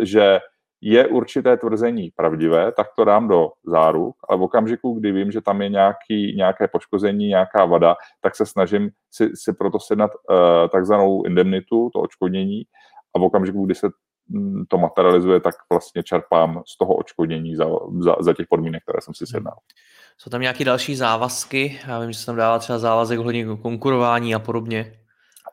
že je určité tvrzení pravdivé, tak to dám do záruk, ale v okamžiku, kdy vím, že tam je nějaký, nějaké poškození, nějaká vada, tak se snažím si, si proto sednat uh, takzvanou indemnitu, to očkodnění, a v okamžiku, kdy se mm, to materializuje, tak vlastně čerpám z toho očkodnění za, za, za těch podmínek, které jsem si hmm. Jsou tam nějaké další závazky? Já vím, že se tam dává třeba závazek ohledně konkurování a podobně.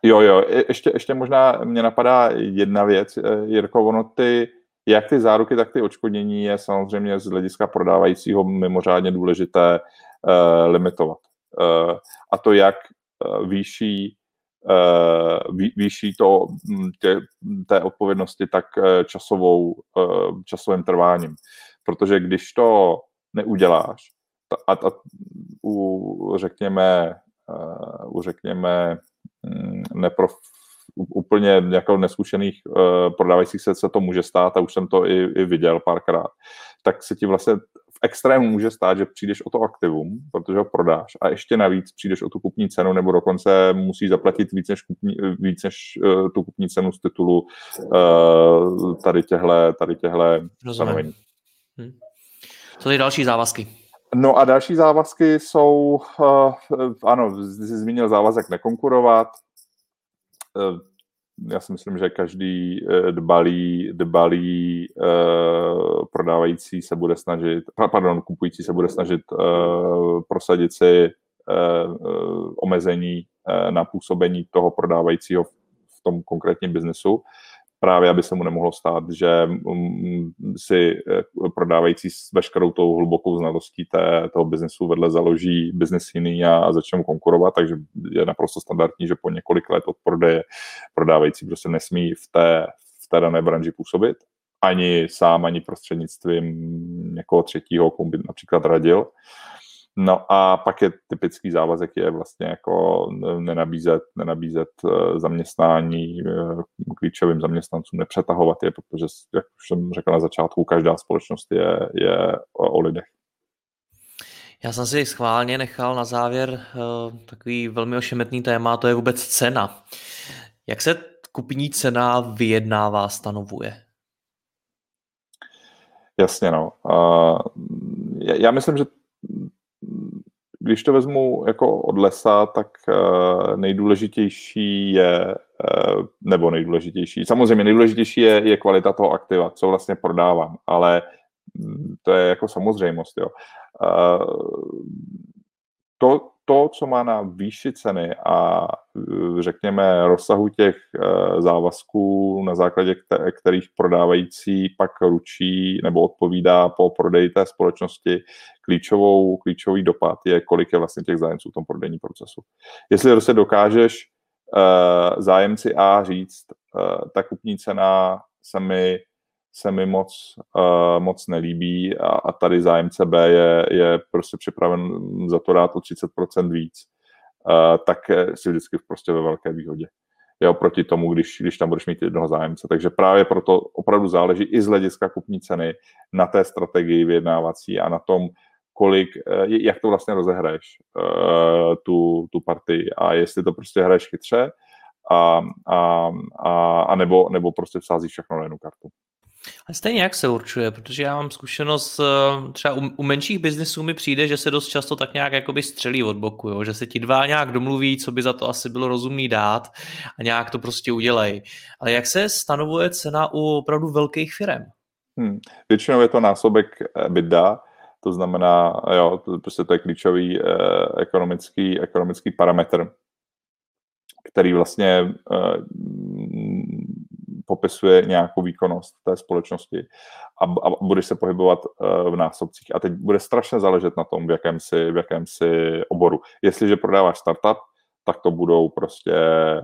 Jo, jo, ještě, ještě možná mě napadá jedna věc, eh, Jirko, ono ty, jak ty záruky, tak ty očkodnění je samozřejmě z hlediska prodávajícího mimořádně důležité uh, limitovat. Uh, a to jak uh, výší Eh, výší to, tě, té odpovědnosti, tak časovou, eh, časovým trváním. Protože když to neuděláš a, a u, řekněme, u, řekněme, hm, neprof, úplně jako neskušených prodávajících se, se to může stát a už jsem to i, i viděl párkrát, tak se ti vlastně v extrému může stát, že přijdeš o to aktivum, protože ho prodáš a ještě navíc přijdeš o tu kupní cenu nebo dokonce musíš zaplatit víc než, kupní, víc než uh, tu kupní cenu z titulu uh, tady těhle, tady těhle stanovení. Hm. Co ty další závazky? No a další závazky jsou, uh, ano, jsi zmínil závazek nekonkurovat, uh, já si myslím, že každý eh, dbalý, dbalý uh, prodávající se bude snažit, pardon, kupující se bude snažit prosadit si omezení na působení toho prodávajícího v tom konkrétním biznesu právě aby se mu nemohlo stát, že mm, si eh, prodávající s veškerou tou hlubokou znalostí té, toho biznesu vedle založí biznes jiný a, začne mu konkurovat, takže je naprosto standardní, že po několik let od prodeje prodávající prostě nesmí v té, v té dané branži působit, ani sám, ani prostřednictvím někoho třetího, komu by například radil. Uh, No a pak je typický závazek je vlastně jako nenabízet, nenabízet eh, zaměstnání eh, klíčovým zaměstnancům, nepřetahovat je, protože, jak už jsem řekl na začátku, každá společnost je, je o lidech. Já jsem si schválně nechal na závěr uh, takový velmi ošemetný téma, to je vůbec cena. Jak se kupní cena vyjednává, stanovuje? Jasně, no. Já myslím, že když to vezmu jako od lesa, tak uh, nejdůležitější je, uh, nebo nejdůležitější, samozřejmě nejdůležitější je, je kvalita toho aktiva, co vlastně prodávám, ale mm, to je jako samozřejmost. Jo. Uh, to, to, co má na výši ceny a řekněme rozsahu těch závazků, na základě kterých prodávající pak ručí nebo odpovídá po prodeji té společnosti, klíčovou, klíčový dopad je, kolik je vlastně těch zájemců v tom prodejním procesu. Jestli prostě dokážeš uh, zájemci A říct, ta kupní cena se mi, se mi moc, uh, moc nelíbí a, a tady zájemce B je, je prostě připraven za to dát o 30% víc, uh, tak si vždycky prostě ve velké výhodě je oproti tomu, když, když tam budeš mít jednoho zájemce. Takže právě proto opravdu záleží i z hlediska kupní ceny na té strategii vyjednávací a na tom, kolik, eh, jak to vlastně rozehraješ, eh, tu, tu partii a jestli to prostě hraješ chytře a, a, a, a nebo, nebo prostě vsázíš všechno na jednu kartu. A stejně jak se určuje, protože já mám zkušenost, eh, třeba u, u menších biznesů mi přijde, že se dost často tak nějak jakoby střelí od boku, jo? že se ti dva nějak domluví, co by za to asi bylo rozumný dát a nějak to prostě udělej. Ale jak se stanovuje cena u opravdu velkých firm? Hmm. Většinou je to násobek EBITDA, To znamená, jo, to, prostě to je klíčový eh, ekonomický, ekonomický parametr, který vlastně eh, popisuje nějakou výkonnost té společnosti a, a budeš se pohybovat uh, v násobcích. A teď bude strašně záležet na tom, v jakém si, v jakém si oboru. Jestliže prodáváš startup, tak to budou prostě e,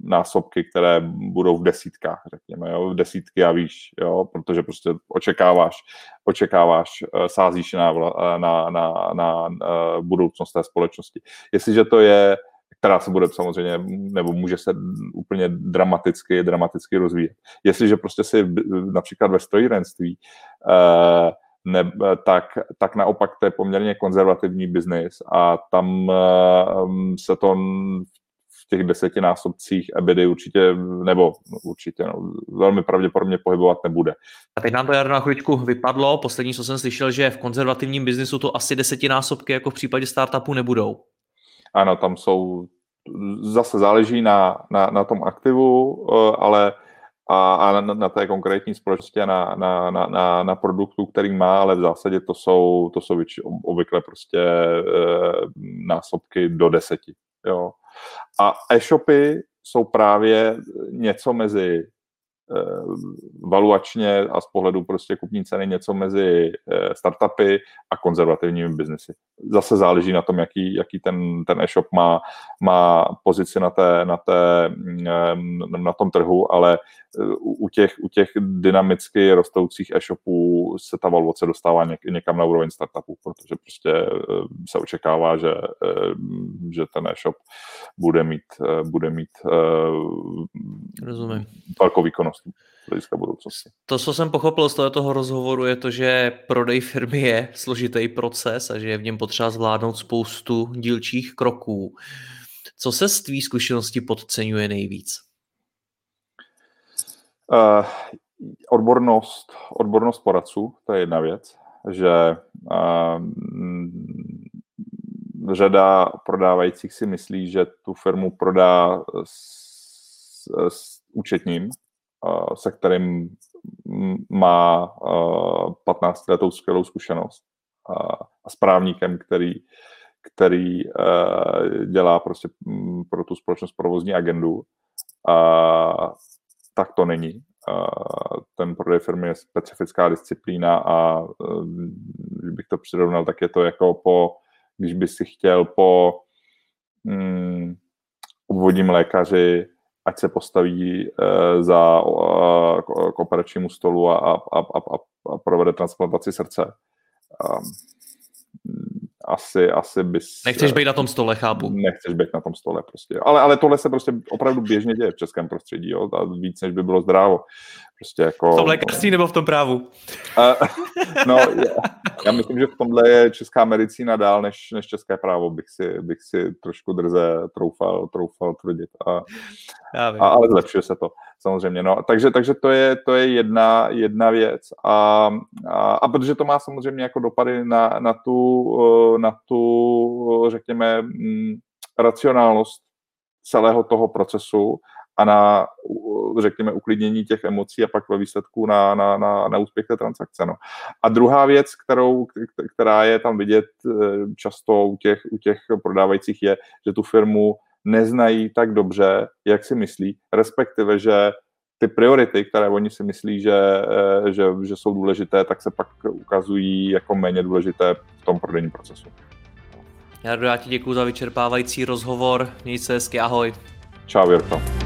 násobky, které budou v desítkách, řekněme, jo, v desítky a víš, jo, protože prostě očekáváš, očekáváš, eh, sázíš na, na, na, na, na budoucnost té společnosti. Jestliže to je která se bude samozřejmě, nebo může se úplně dramaticky, dramaticky rozvíjet. Jestliže prostě si například ve strojírenství eh, ne, tak, tak naopak to je poměrně konzervativní biznis a tam eh, se to v těch desetinásobcích EBITDA určitě, nebo určitě, no, velmi pravděpodobně pohybovat nebude. A teď nám to Jarno na chvíličku vypadlo. Poslední, co jsem slyšel, že v konzervativním biznisu to asi desetinásobky jako v případě startupu nebudou. Ano, tam jsou, zase záleží na, na, na tom aktivu, eh, ale a, a na, na té konkrétní společnosti a na, na, na, na, na produktu, který má, ale v zásadě to jsou, to jsou obvykle prostě e, násobky do deseti. Jo. A e-shopy jsou právě něco mezi valuačně a z pohledu prostě kupní ceny něco mezi eh, startupy a konzervativními biznesy. Zase záleží na tom, jaký, jaký ten, ten e-shop má, má pozici na, té, na, té, mm, na tom trhu, ale eh, u těch, u těch dynamicky rostoucích e-shopů se ta valuace dostává něk, někam na úroveň startupu, protože prostě se očekává, že, že ten e-shop bude mít, bude mít Rozumím. velkou výkonnost z hlediska budoucnosti. To, co jsem pochopil z toho rozhovoru, je to, že prodej firmy je složitý proces a že je v něm potřeba zvládnout spoustu dílčích kroků. Co se z tvý zkušenosti podceňuje nejvíc? Uh, odbornost, odbornost poradců, to je jedna věc, že uh, řada prodávajících si myslí, že tu firmu prodá s, s účetním, se kterým má 15 letou skvělou zkušenost a s právníkem, který, který dělá prostě pro tu společnost provozní agendu. A tak to není. Ten prodej firmy je specifická disciplína a bych to přirovnal, tak je to jako po, když by si chtěl po mm, obvodním lékaři ať se postaví uh, za uh, k operačnímu stolu a, a, a, a, a provede transplantaci srdce. Um, asi, asi bys... Nechceš být na tom stole, chápu. Nechceš být na tom stole prostě. Ale, ale tohle se prostě opravdu běžně děje v českém prostředí, jo? A víc, než by bylo zdrávo. Prostě jako... V tom lékařství nebo v tom právu? Uh, no, já, já myslím, že v tomhle je česká medicína dál než, než české právo, bych si, bych si trošku drze troufal, troufal tvrdit. A, a, ale zlepšuje se to, samozřejmě. No, takže, takže to je, to je jedna, jedna věc. A, a, a protože to má samozřejmě jako dopady na, na, tu, na tu, řekněme, mm, racionálnost celého toho procesu a na, řekněme, uklidnění těch emocí a pak ve výsledku na, na, na, na úspěch té transakce. No. A druhá věc, kterou, která je tam vidět eh, často u těch, u těch prodávajících, je, že tu firmu neznají tak dobře, jak si myslí, respektive, že ty priority, které oni si myslí, že, eh, že, že jsou důležité, tak se pak ukazují jako méně důležité v tom prodejním procesu. Jardo, já ti děkuji za vyčerpávající rozhovor. Měj se hezky, ahoj. Čau, Jirko.